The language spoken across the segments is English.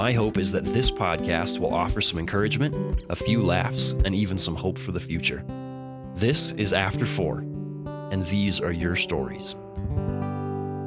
my hope is that this podcast will offer some encouragement, a few laughs, and even some hope for the future. This is After Four, and these are your stories.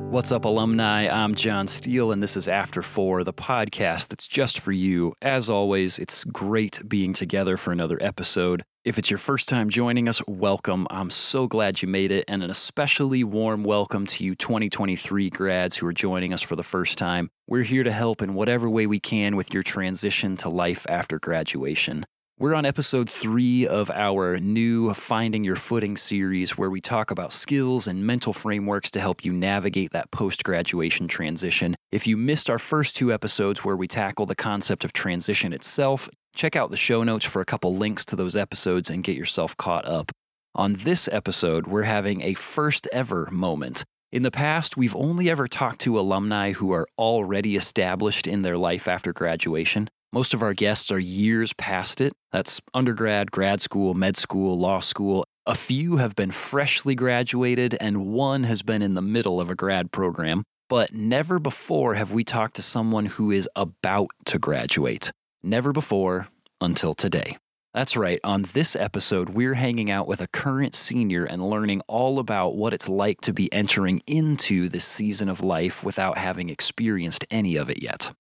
What's up, alumni? I'm John Steele, and this is After Four, the podcast that's just for you. As always, it's great being together for another episode. If it's your first time joining us, welcome. I'm so glad you made it, and an especially warm welcome to you 2023 grads who are joining us for the first time. We're here to help in whatever way we can with your transition to life after graduation. We're on episode three of our new Finding Your Footing series, where we talk about skills and mental frameworks to help you navigate that post graduation transition. If you missed our first two episodes where we tackle the concept of transition itself, check out the show notes for a couple links to those episodes and get yourself caught up. On this episode, we're having a first ever moment. In the past, we've only ever talked to alumni who are already established in their life after graduation. Most of our guests are years past it. That's undergrad, grad school, med school, law school. A few have been freshly graduated, and one has been in the middle of a grad program. But never before have we talked to someone who is about to graduate. Never before until today. That's right, on this episode, we're hanging out with a current senior and learning all about what it's like to be entering into this season of life without having experienced any of it yet.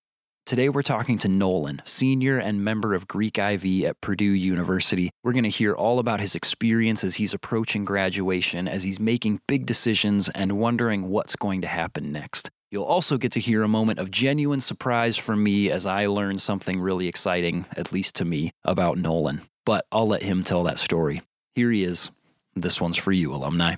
Today, we're talking to Nolan, senior and member of Greek IV at Purdue University. We're going to hear all about his experience as he's approaching graduation, as he's making big decisions and wondering what's going to happen next. You'll also get to hear a moment of genuine surprise from me as I learn something really exciting, at least to me, about Nolan. But I'll let him tell that story. Here he is. This one's for you, alumni.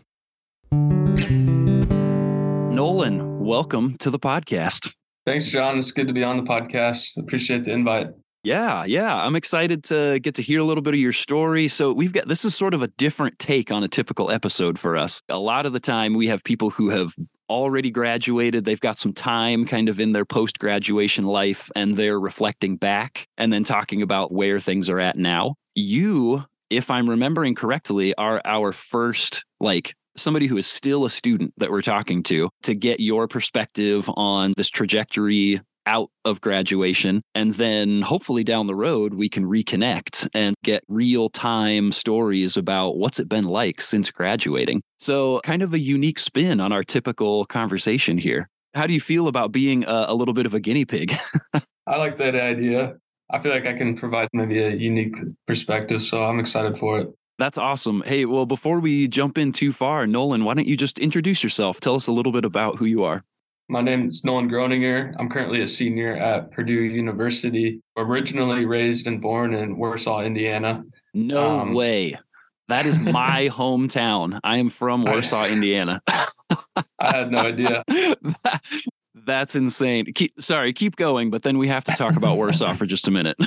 Nolan, welcome to the podcast. Thanks, John. It's good to be on the podcast. Appreciate the invite. Yeah, yeah. I'm excited to get to hear a little bit of your story. So, we've got this is sort of a different take on a typical episode for us. A lot of the time, we have people who have already graduated. They've got some time kind of in their post graduation life and they're reflecting back and then talking about where things are at now. You, if I'm remembering correctly, are our first like somebody who is still a student that we're talking to to get your perspective on this trajectory out of graduation. And then hopefully down the road, we can reconnect and get real time stories about what's it been like since graduating. So, kind of a unique spin on our typical conversation here. How do you feel about being a, a little bit of a guinea pig? I like that idea. I feel like I can provide maybe a unique perspective. So, I'm excited for it. That's awesome. Hey, well, before we jump in too far, Nolan, why don't you just introduce yourself? Tell us a little bit about who you are. My name is Nolan Groninger. I'm currently a senior at Purdue University. Originally raised and born in Warsaw, Indiana. No um, way. That is my hometown. I am from Warsaw, Indiana. I had no idea. That's insane. Keep, sorry, keep going, but then we have to talk about Warsaw for just a minute.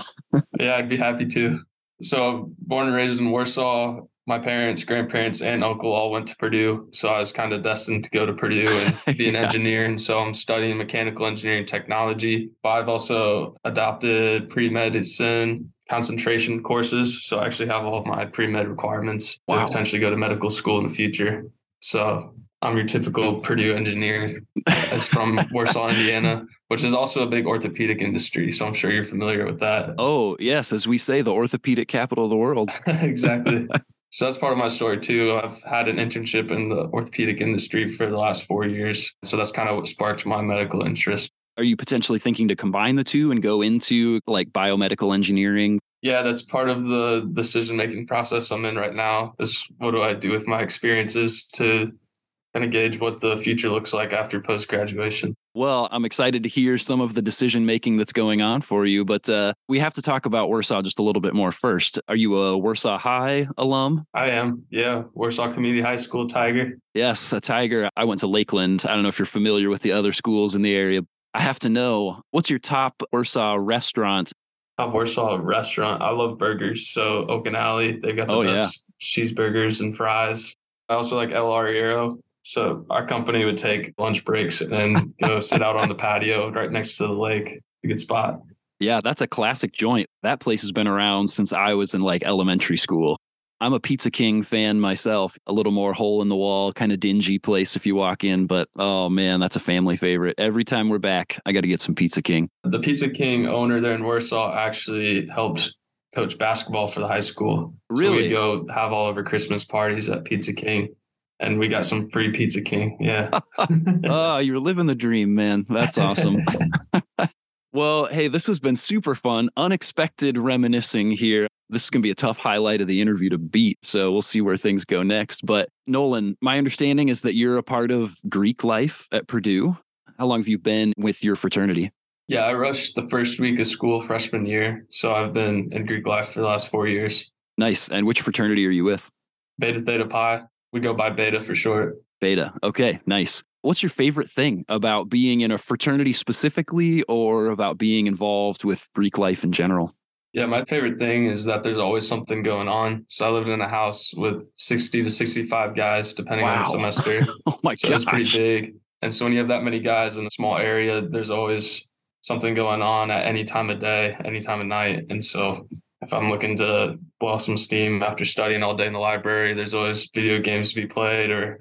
yeah, I'd be happy to. So born and raised in Warsaw. My parents, grandparents, and uncle all went to Purdue. So I was kind of destined to go to Purdue and be an yeah. engineer. And so I'm studying mechanical engineering technology. But I've also adopted pre-medicine concentration courses. So I actually have all of my pre-med requirements wow. to potentially go to medical school in the future. So I'm your typical Purdue engineer as from Warsaw, Indiana, which is also a big orthopedic industry. So I'm sure you're familiar with that. Oh, yes. As we say, the orthopedic capital of the world. exactly. So that's part of my story too. I've had an internship in the orthopedic industry for the last four years. So that's kind of what sparked my medical interest. Are you potentially thinking to combine the two and go into like biomedical engineering? Yeah, that's part of the decision making process I'm in right now. Is what do I do with my experiences to kind of gauge what the future looks like after post graduation. Well, I'm excited to hear some of the decision making that's going on for you, but uh, we have to talk about Warsaw just a little bit more first. Are you a Warsaw High alum? I am. Yeah, Warsaw Community High School Tiger. Yes, a Tiger. I went to Lakeland. I don't know if you're familiar with the other schools in the area. I have to know what's your top Warsaw restaurant Top Warsaw restaurant. I love burgers. So Oak and Alley, they've got the Oh, yeah. best cheeseburgers and fries. I also like El Arriero. So our company would take lunch breaks and go sit out on the patio right next to the lake. A good spot. Yeah, that's a classic joint. That place has been around since I was in like elementary school. I'm a Pizza King fan myself, a little more hole in the wall, kind of dingy place if you walk in, but oh man, that's a family favorite. Every time we're back, I got to get some Pizza King. The Pizza King owner there in Warsaw actually helped coach basketball for the high school. So Really? we'd go have all of our Christmas parties at Pizza King and we got some free Pizza King. Yeah. oh, you're living the dream, man. That's awesome. well, hey, this has been super fun. Unexpected reminiscing here. This is going to be a tough highlight of the interview to beat. So we'll see where things go next. But Nolan, my understanding is that you're a part of Greek life at Purdue. How long have you been with your fraternity? Yeah, I rushed the first week of school freshman year. So I've been in Greek life for the last four years. Nice. And which fraternity are you with? Beta Theta Pi. We go by Beta for short. Beta. Okay, nice. What's your favorite thing about being in a fraternity specifically or about being involved with Greek life in general? Yeah, my favorite thing is that there's always something going on. So I lived in a house with 60 to 65 guys, depending on the semester. Oh my So gosh. it's pretty big. And so when you have that many guys in a small area, there's always something going on at any time of day, any time of night. And so if I'm looking to blow some steam after studying all day in the library, there's always video games to be played or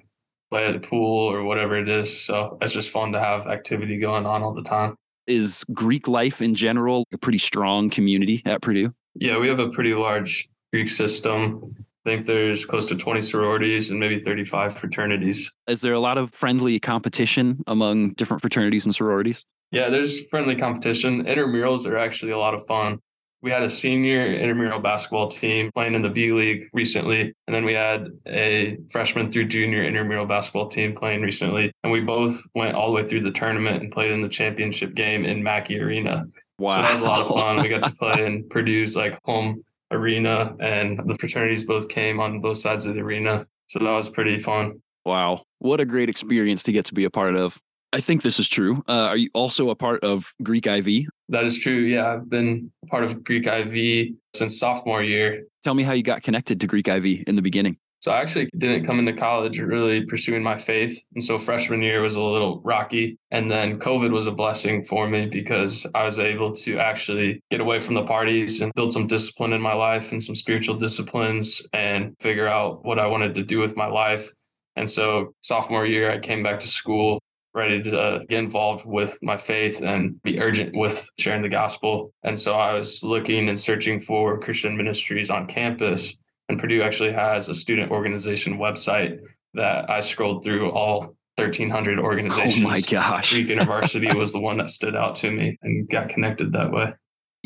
play at the pool or whatever it is. So it's just fun to have activity going on all the time. Is Greek life in general a pretty strong community at Purdue? Yeah, we have a pretty large Greek system. I think there's close to 20 sororities and maybe 35 fraternities. Is there a lot of friendly competition among different fraternities and sororities? Yeah, there's friendly competition. Intramurals are actually a lot of fun. We had a senior intramural basketball team playing in the B League recently. And then we had a freshman through junior intramural basketball team playing recently. And we both went all the way through the tournament and played in the championship game in Mackey Arena. Wow. So that was a lot of fun. We got to play in Purdue's like home arena and the fraternities both came on both sides of the arena. So that was pretty fun. Wow. What a great experience to get to be a part of. I think this is true. Uh, are you also a part of Greek IV? That is true. Yeah, I've been part of Greek IV since sophomore year. Tell me how you got connected to Greek IV in the beginning. So I actually didn't come into college really pursuing my faith. And so freshman year was a little rocky. And then COVID was a blessing for me because I was able to actually get away from the parties and build some discipline in my life and some spiritual disciplines and figure out what I wanted to do with my life. And so sophomore year, I came back to school ready to uh, get involved with my faith and be urgent with sharing the gospel. And so I was looking and searching for Christian ministries on campus. And Purdue actually has a student organization website that I scrolled through all 1,300 organizations. Oh my gosh. Greek InterVarsity was the one that stood out to me and got connected that way.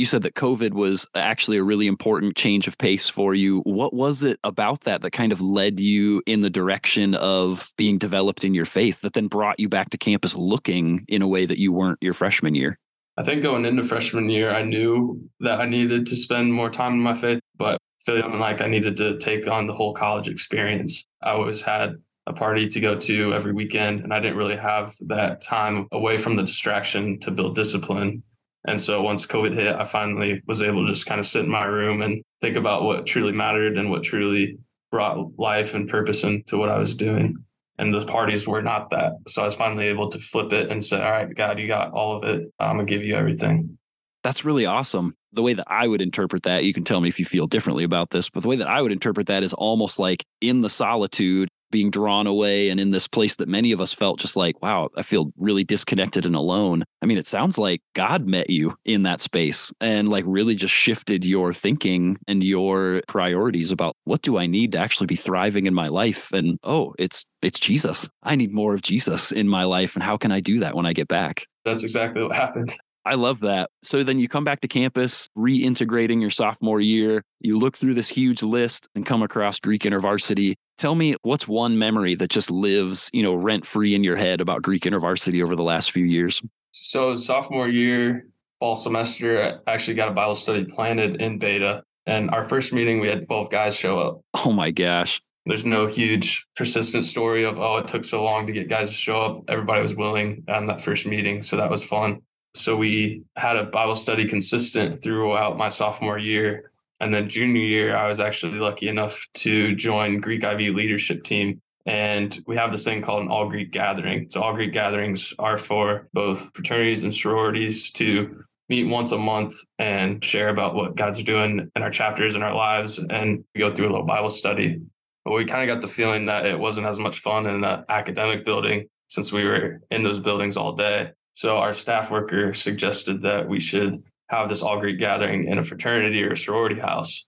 You said that COVID was actually a really important change of pace for you. What was it about that that kind of led you in the direction of being developed in your faith that then brought you back to campus looking in a way that you weren't your freshman year? I think going into freshman year, I knew that I needed to spend more time in my faith, but feeling like I needed to take on the whole college experience. I always had a party to go to every weekend, and I didn't really have that time away from the distraction to build discipline. And so once COVID hit, I finally was able to just kind of sit in my room and think about what truly mattered and what truly brought life and purpose into what I was doing. And the parties were not that. So I was finally able to flip it and say, All right, God, you got all of it. I'm going to give you everything. That's really awesome. The way that I would interpret that, you can tell me if you feel differently about this, but the way that I would interpret that is almost like in the solitude, being drawn away and in this place that many of us felt just like, wow, I feel really disconnected and alone. I mean, it sounds like God met you in that space and like really just shifted your thinking and your priorities about what do I need to actually be thriving in my life? And oh, it's it's Jesus. I need more of Jesus in my life. And how can I do that when I get back? That's exactly what happened. I love that. So then you come back to campus, reintegrating your sophomore year. You look through this huge list and come across Greek InterVarsity. Tell me what's one memory that just lives, you know, rent free in your head about Greek InterVarsity over the last few years? So, sophomore year, fall semester, I actually got a Bible study planted in beta. And our first meeting, we had 12 guys show up. Oh my gosh. There's no huge persistent story of, oh, it took so long to get guys to show up. Everybody was willing on that first meeting. So that was fun. So we had a Bible study consistent throughout my sophomore year. And then junior year, I was actually lucky enough to join Greek IV leadership team. And we have this thing called an all Greek gathering. So all Greek gatherings are for both fraternities and sororities to meet once a month and share about what God's doing in our chapters in our lives and we go through a little Bible study. But we kind of got the feeling that it wasn't as much fun in the academic building since we were in those buildings all day. So our staff worker suggested that we should have this all Greek gathering in a fraternity or a sorority house.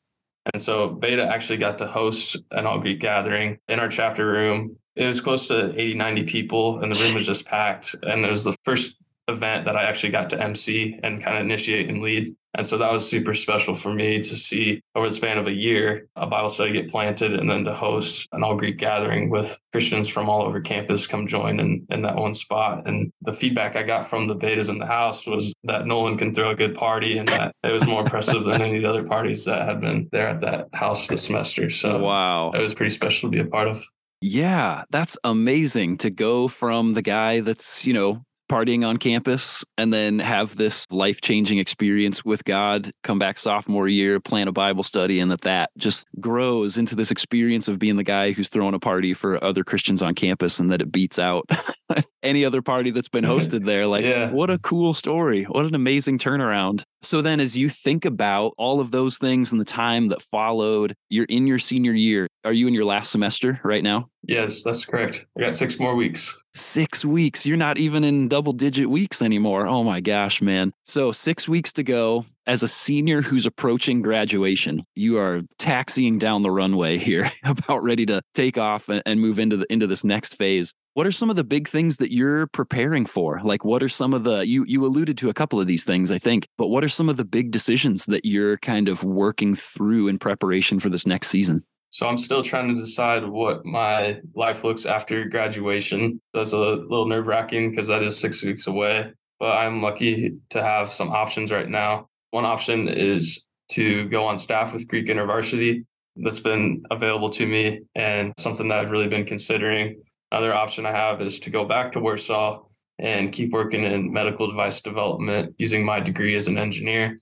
And so Beta actually got to host an all Greek gathering in our chapter room. It was close to 80, 90 people, and the room was just packed. And it was the first event that I actually got to MC and kind of initiate and lead. And so that was super special for me to see over the span of a year a Bible study get planted and then to host an all Greek gathering with Christians from all over campus come join in, in that one spot. And the feedback I got from the betas in the house was that Nolan can throw a good party and that it was more impressive than any of the other parties that had been there at that house this semester. So wow. It was pretty special to be a part of. Yeah, that's amazing to go from the guy that's, you know, partying on campus and then have this life changing experience with God, come back sophomore year, plan a Bible study, and that that just grows into this experience of being the guy who's throwing a party for other Christians on campus and that it beats out any other party that's been hosted there. Like, yeah. what a cool story. What an amazing turnaround. So then, as you think about all of those things and the time that followed, you're in your senior year. Are you in your last semester right now? Yes, that's correct. I got six more weeks. Six weeks. You're not even in double digit weeks anymore. Oh my gosh, man. So, six weeks to go. As a senior who's approaching graduation, you are taxiing down the runway here, about ready to take off and move into the into this next phase. What are some of the big things that you're preparing for? Like what are some of the you you alluded to a couple of these things, I think, but what are some of the big decisions that you're kind of working through in preparation for this next season? So I'm still trying to decide what my life looks after graduation. That's a little nerve wracking because that is six weeks away. But I'm lucky to have some options right now. One option is to go on staff with Greek InterVarsity. That's been available to me and something that I've really been considering. Another option I have is to go back to Warsaw and keep working in medical device development using my degree as an engineer.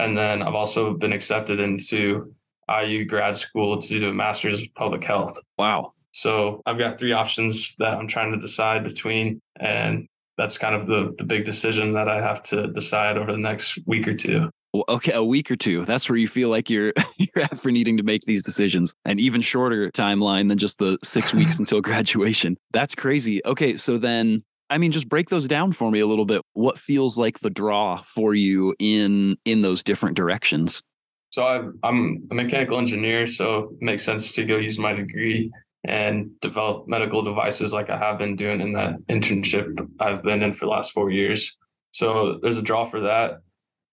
And then I've also been accepted into IU grad school to do a master's of public health. Wow. So I've got three options that I'm trying to decide between. And that's kind of the, the big decision that I have to decide over the next week or two. Okay, a week or two. That's where you feel like you're you're at for needing to make these decisions. An even shorter timeline than just the six weeks until graduation. That's crazy. Okay, so then I mean, just break those down for me a little bit. What feels like the draw for you in in those different directions? So i am a mechanical engineer, so it makes sense to go use my degree and develop medical devices like I have been doing in that internship I've been in for the last four years. So there's a draw for that.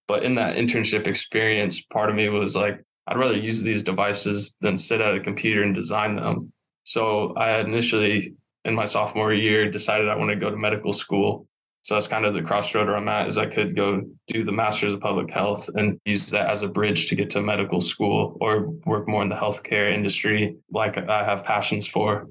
But in that internship experience, part of me was like, I'd rather use these devices than sit at a computer and design them. So I initially in my sophomore year decided I want to go to medical school so that's kind of the crossroad I'm at is I could go do the master's of public health and use that as a bridge to get to medical school or work more in the healthcare industry like I have passions for.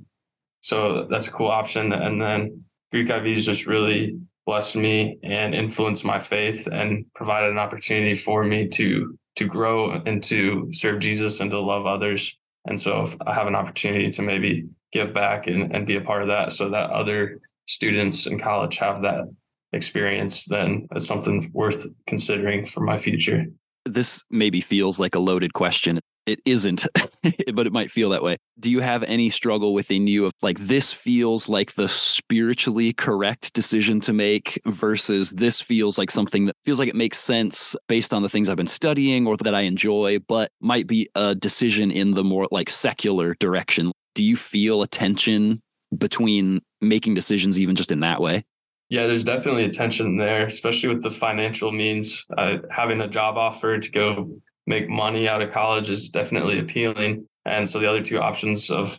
So that's a cool option. And then Greek IVs just really blessed me and influenced my faith and provided an opportunity for me to to grow and to serve Jesus and to love others. And so I have an opportunity to maybe give back and, and be a part of that so that other students in college have that experience, then it's something worth considering for my future. This maybe feels like a loaded question. It isn't, but it might feel that way. Do you have any struggle within you of like, this feels like the spiritually correct decision to make versus this feels like something that feels like it makes sense based on the things I've been studying or that I enjoy, but might be a decision in the more like secular direction? Do you feel a tension between making decisions even just in that way? Yeah, there's definitely a tension there, especially with the financial means. Uh, having a job offer to go make money out of college is definitely appealing. And so the other two options of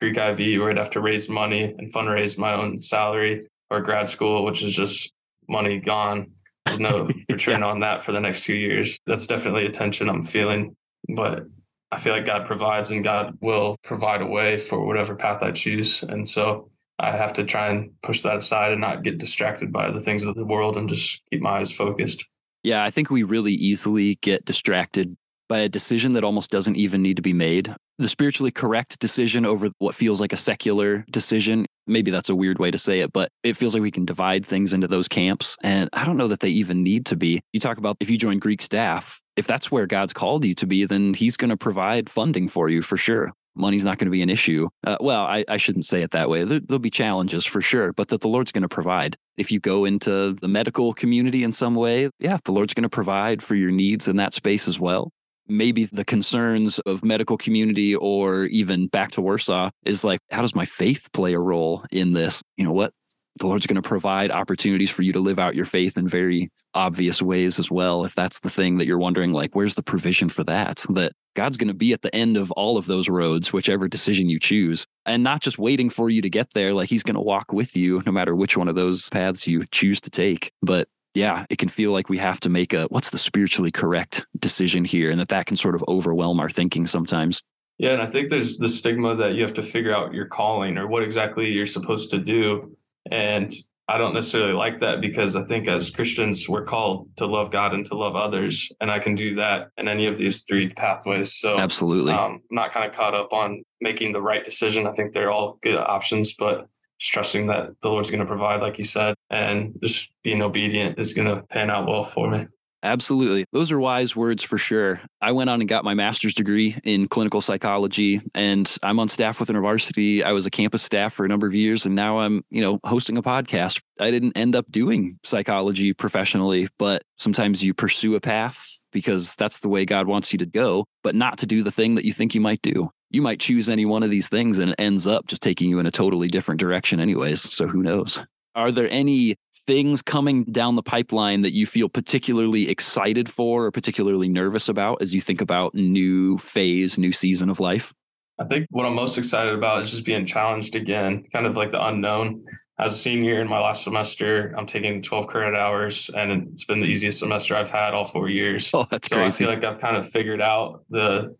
Greek IV, where I'd have to raise money and fundraise my own salary, or grad school, which is just money gone. There's no return yeah. on that for the next two years. That's definitely a tension I'm feeling. But I feel like God provides and God will provide a way for whatever path I choose. And so I have to try and push that aside and not get distracted by the things of the world and just keep my eyes focused. Yeah, I think we really easily get distracted by a decision that almost doesn't even need to be made. The spiritually correct decision over what feels like a secular decision. Maybe that's a weird way to say it, but it feels like we can divide things into those camps. And I don't know that they even need to be. You talk about if you join Greek staff, if that's where God's called you to be, then he's going to provide funding for you for sure. Money's not going to be an issue. Uh, well, I, I, shouldn't say it that way. There, will be challenges for sure, but that the Lord's going to provide. If you go into the medical community in some way, yeah, the Lord's going to provide for your needs in that space as well maybe the concerns of medical community or even back to Warsaw is like, how does my faith play a role in this? You know what? The Lord's going to provide opportunities for you to live out your faith in very obvious ways as well. If that's the thing that you're wondering, like, where's the provision for that? That God's going to be at the end of all of those roads, whichever decision you choose, and not just waiting for you to get there. Like, He's going to walk with you no matter which one of those paths you choose to take. But yeah, it can feel like we have to make a what's the spiritually correct decision here, and that that can sort of overwhelm our thinking sometimes. Yeah, and I think there's the stigma that you have to figure out your calling or what exactly you're supposed to do. And I don't necessarily like that because I think as Christians, we're called to love God and to love others. And I can do that in any of these three pathways. So, absolutely. Um, I'm not kind of caught up on making the right decision. I think they're all good options, but just trusting that the Lord's going to provide, like you said, and just being obedient is going to pan out well for me. Absolutely. Those are wise words for sure. I went on and got my master's degree in clinical psychology and I'm on staff with InterVarsity. I was a campus staff for a number of years and now I'm, you know, hosting a podcast. I didn't end up doing psychology professionally, but sometimes you pursue a path because that's the way God wants you to go, but not to do the thing that you think you might do you might choose any one of these things and it ends up just taking you in a totally different direction, anyways. So who knows? Are there any things coming down the pipeline that you feel particularly excited for or particularly nervous about as you think about new phase, new season of life? I think what I'm most excited about is just being challenged again, kind of like the unknown. As a senior in my last semester, I'm taking 12 credit hours, and it's been the easiest semester I've had all four years. Oh, that's so crazy. I feel like I've kind of figured out the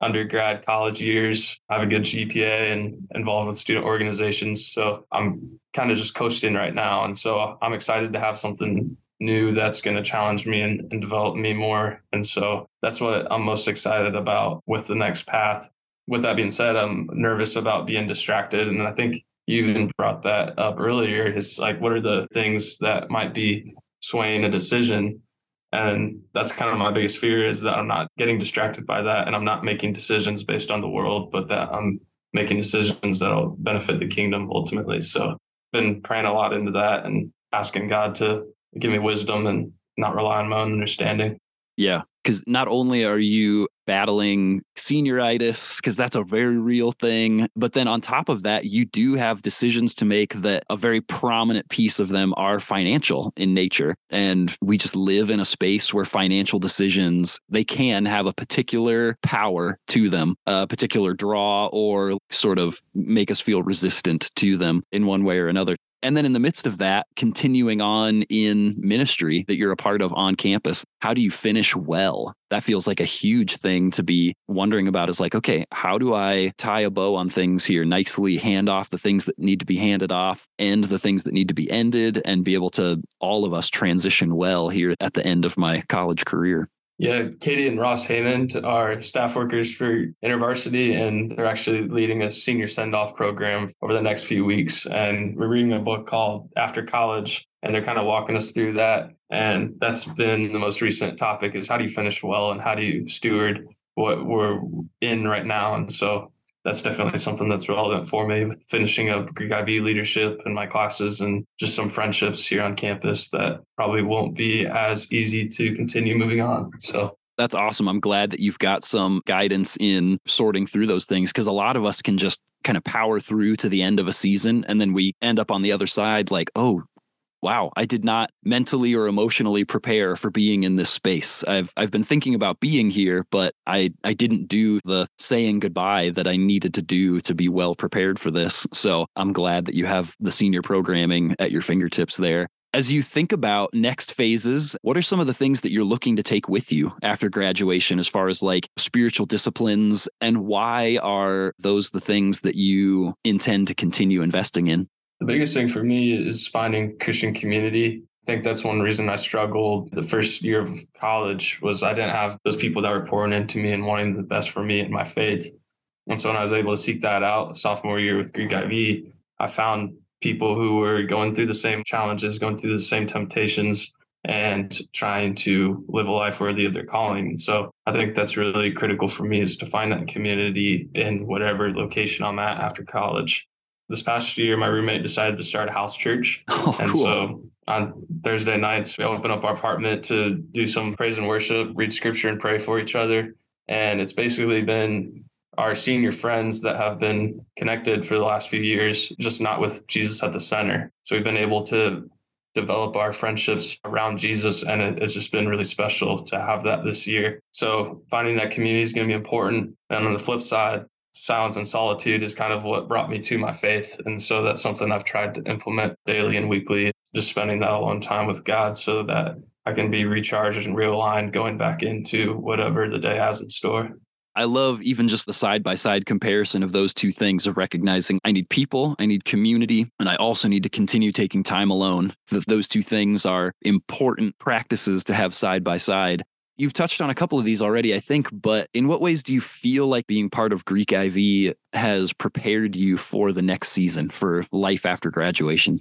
undergrad college years. Have a good GPA and involved with student organizations. So I'm kind of just coasting right now. And so I'm excited to have something new that's going to challenge me and, and develop me more. And so that's what I'm most excited about with the next path. With that being said, I'm nervous about being distracted. And I think you even brought that up earlier. Is like, what are the things that might be swaying a decision? And that's kind of my biggest fear is that I'm not getting distracted by that and I'm not making decisions based on the world, but that I'm making decisions that'll benefit the kingdom ultimately. So been praying a lot into that and asking God to give me wisdom and not rely on my own understanding. Yeah. Because not only are you battling senioritis, because that's a very real thing, but then on top of that, you do have decisions to make that a very prominent piece of them are financial in nature. And we just live in a space where financial decisions, they can have a particular power to them, a particular draw, or sort of make us feel resistant to them in one way or another. And then in the midst of that, continuing on in ministry that you're a part of on campus, how do you finish well? That feels like a huge thing to be wondering about is like, okay, how do I tie a bow on things here nicely, hand off the things that need to be handed off, end the things that need to be ended, and be able to all of us transition well here at the end of my college career? Yeah, Katie and Ross Haymond are staff workers for InterVarsity, and they're actually leading a senior send off program over the next few weeks. And we're reading a book called After College, and they're kind of walking us through that. And that's been the most recent topic: is how do you finish well, and how do you steward what we're in right now. And so that's definitely something that's relevant for me with finishing up Greek IV leadership in my classes and just some friendships here on campus that probably won't be as easy to continue moving on. So that's awesome. I'm glad that you've got some guidance in sorting through those things because a lot of us can just kind of power through to the end of a season and then we end up on the other side like, oh, wow, I did not mentally or emotionally prepare for being in this space. I've I've been thinking about being here, but I I didn't do the saying goodbye that I needed to do to be well prepared for this. So I'm glad that you have the senior programming at your fingertips there. As you think about next phases, what are some of the things that you're looking to take with you after graduation as far as like spiritual disciplines and why are those the things that you intend to continue investing in? The biggest thing for me is finding Christian community. I think that's one reason I struggled the first year of college was I didn't have those people that were pouring into me and wanting the best for me and my faith. And so when I was able to seek that out sophomore year with Greek IV, I found people who were going through the same challenges, going through the same temptations, and trying to live a life worthy of their calling. And so I think that's really critical for me is to find that community in whatever location I'm at after college. This past year, my roommate decided to start a house church. Oh, and cool. so on Thursday nights, we open up our apartment to do some praise and worship, read scripture, and pray for each other. And it's basically been our senior friends that have been connected for the last few years, just not with Jesus at the center. So we've been able to develop our friendships around Jesus. And it, it's just been really special to have that this year. So finding that community is going to be important. And on the flip side, silence and solitude is kind of what brought me to my faith. And so that's something I've tried to implement daily and weekly, just spending that alone time with God so that I can be recharged and realigned going back into whatever the day has in store. I love even just the side by side comparison of those two things of recognizing I need people, I need community, and I also need to continue taking time alone. That those two things are important practices to have side by side. You've touched on a couple of these already, I think, but in what ways do you feel like being part of Greek IV has prepared you for the next season, for life after graduation?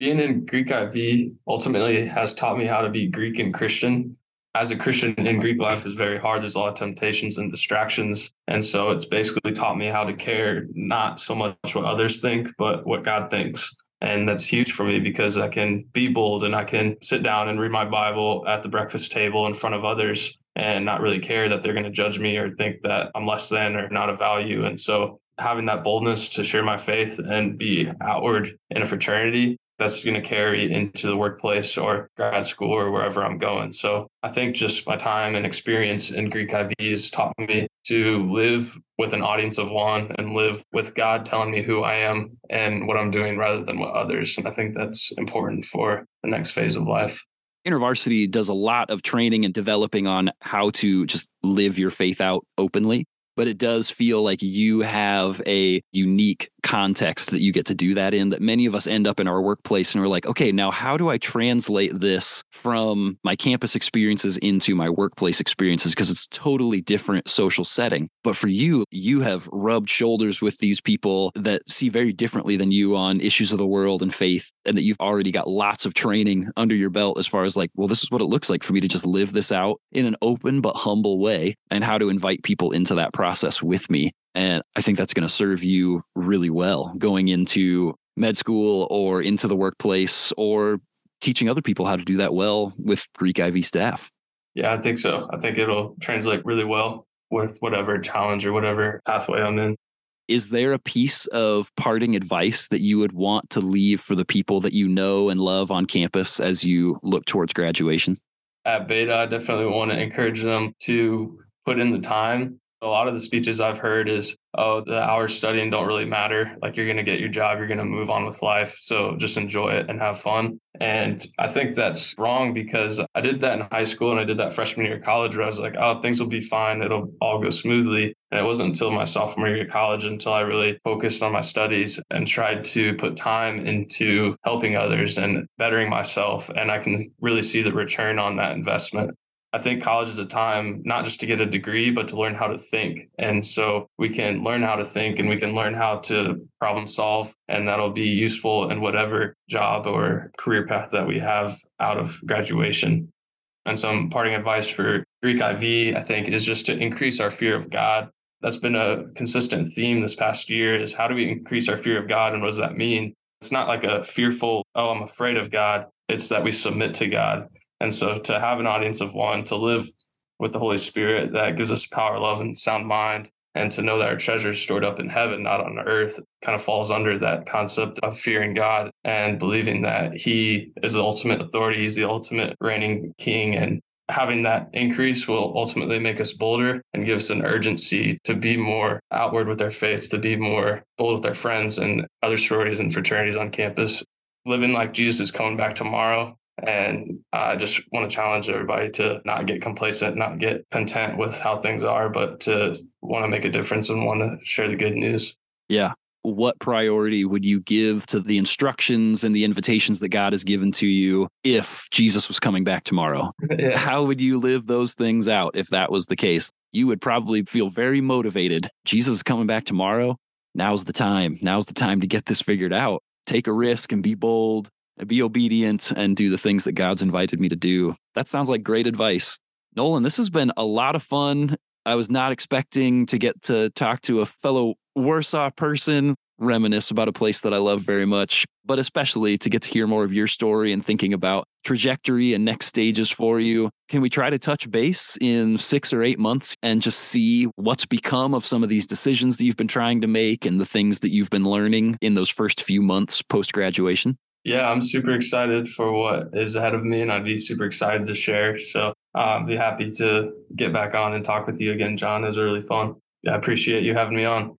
Being in Greek IV ultimately has taught me how to be Greek and Christian as a Christian in Greek life is very hard. There's a lot of temptations and distractions. And so it's basically taught me how to care not so much what others think, but what God thinks. And that's huge for me because I can be bold and I can sit down and read my Bible at the breakfast table in front of others and not really care that they're going to judge me or think that I'm less than or not of value. And so having that boldness to share my faith and be outward in a fraternity that's going to carry into the workplace or grad school or wherever I'm going. So I think just my time and experience in Greek IVs taught me to live with an audience of one and live with God telling me who I am and what I'm doing rather than what others. And I think that's important for the next phase of life. InterVarsity does a lot of training and developing on how to just live your faith out openly but it does feel like you have a unique context that you get to do that in that many of us end up in our workplace and we're like okay now how do i translate this from my campus experiences into my workplace experiences? Because it's totally different social setting. But for you you have rubbed shoulders with these people that see very differently than you on issues of the world and faith and that you've already got lots of training under your belt as far as like well this is what it looks like for me to just live this out in an open but humble way and how to invite people into that process with me and I think that's going to serve you really well going into med school or into the workplace or teaching other people how to do that well with Greek IV staff. Yeah, I think so. I think it'll translate really well with whatever challenge or whatever pathway I'm in. Is there a piece of parting advice that you would want to leave for the people that you know and love on campus as you look towards graduation? At Beta, I definitely want to encourage them to put in the time a lot of the speeches I've heard is, oh, the hours studying don't really matter. Like you're going to get your job, you're going to move on with life. So just enjoy it and have fun. And I think that's wrong because I did that in high school and I did that freshman year of college where I was like, oh, things will be fine. It'll all go smoothly. And it wasn't until my sophomore year of college until I really focused on my studies and tried to put time into helping others and bettering myself. And I can really see the return on that investment. I think college is a time not just to get a degree, but to learn how to think. And so we can learn how to think and we can learn how to problem solve, and that'll be useful in whatever job or career path that we have out of graduation. And some parting advice for Greek IV, I think, is just to increase our fear of God. That's been a consistent theme this past year is how do we increase our fear of God and what does that mean? It's not like a fearful, oh, I'm afraid of God. It's that we submit to God and so to have an audience of one, to live with the Holy Spirit that gives us power, love, and sound mind, and to know that our treasure is stored up in heaven, not on earth, kind of falls under that concept of fearing God and believing that He is the ultimate authority, He's the ultimate reigning King. And having that increase will ultimately make us bolder and give us an urgency to be more outward with our faith, to be more bold with our friends and other sororities and fraternities on campus. Living like Jesus is coming back tomorrow and I just want to challenge everybody to not get complacent, not get content with how things are, but to want to make a difference and want to share the good news. Yeah. what priority would you give to the instructions and the invitations that God has given to you if Jesus was coming back tomorrow? yeah. How would you live those things out if that was the case? You would probably feel very motivated. Jesus is coming back tomorrow. Now's the time. Now's the time to get this figured out. Take a risk and be bold, be obedient, and do the things that God's invited me to do. That sounds like great advice. Nolan, this has been a lot of fun. I was not expecting to get to talk to a fellow Warsaw person, reminisce about a place that I love very much, but especially to get to hear more of your story and thinking about trajectory and next stages for you. Can we try to touch base in six or eight months and just see what's become of some of these decisions that you've been trying to make and the things that you've been learning in those first few months post graduation? Yeah, I'm super excited for what is ahead of me, and I'd be super excited to share. So uh, be happy to get back on and talk with you again, John. It was really fun. I appreciate you having me on.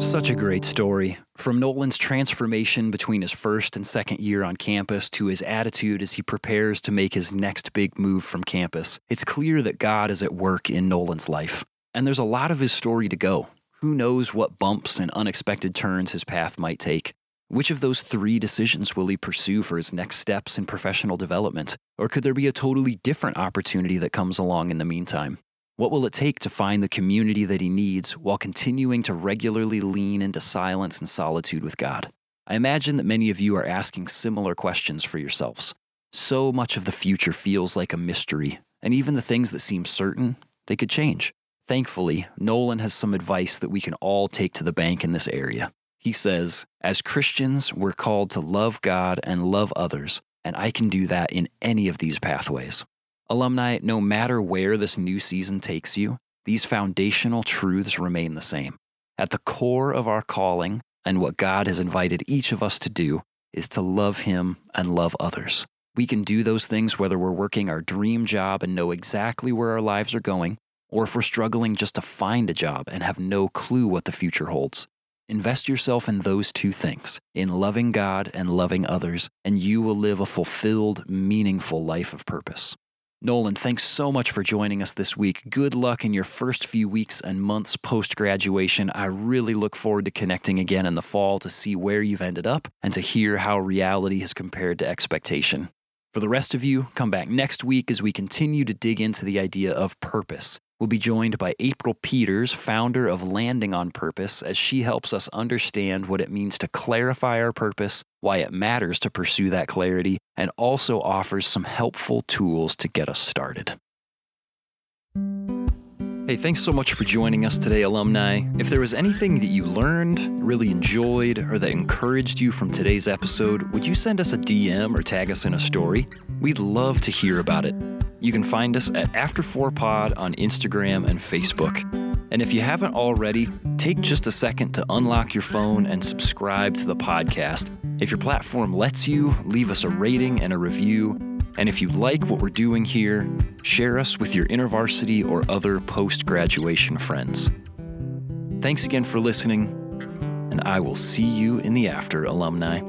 Such a great story. From Nolan's transformation between his first and second year on campus to his attitude as he prepares to make his next big move from campus, it's clear that God is at work in Nolan's life. And there's a lot of his story to go. Who knows what bumps and unexpected turns his path might take? Which of those three decisions will he pursue for his next steps in professional development? Or could there be a totally different opportunity that comes along in the meantime? What will it take to find the community that he needs while continuing to regularly lean into silence and solitude with God? I imagine that many of you are asking similar questions for yourselves. So much of the future feels like a mystery, and even the things that seem certain, they could change. Thankfully, Nolan has some advice that we can all take to the bank in this area. He says, As Christians, we're called to love God and love others, and I can do that in any of these pathways. Alumni, no matter where this new season takes you, these foundational truths remain the same. At the core of our calling and what God has invited each of us to do is to love Him and love others. We can do those things whether we're working our dream job and know exactly where our lives are going, or if we're struggling just to find a job and have no clue what the future holds. Invest yourself in those two things, in loving God and loving others, and you will live a fulfilled, meaningful life of purpose. Nolan, thanks so much for joining us this week. Good luck in your first few weeks and months post graduation. I really look forward to connecting again in the fall to see where you've ended up and to hear how reality has compared to expectation. For the rest of you, come back next week as we continue to dig into the idea of purpose We'll be joined by April Peters, founder of Landing on Purpose, as she helps us understand what it means to clarify our purpose, why it matters to pursue that clarity, and also offers some helpful tools to get us started. Hey, thanks so much for joining us today, alumni. If there was anything that you learned, really enjoyed, or that encouraged you from today's episode, would you send us a DM or tag us in a story? We'd love to hear about it. You can find us at After4Pod on Instagram and Facebook. And if you haven't already, take just a second to unlock your phone and subscribe to the podcast. If your platform lets you, leave us a rating and a review. And if you like what we're doing here, share us with your InterVarsity or other post graduation friends. Thanks again for listening, and I will see you in the after, alumni.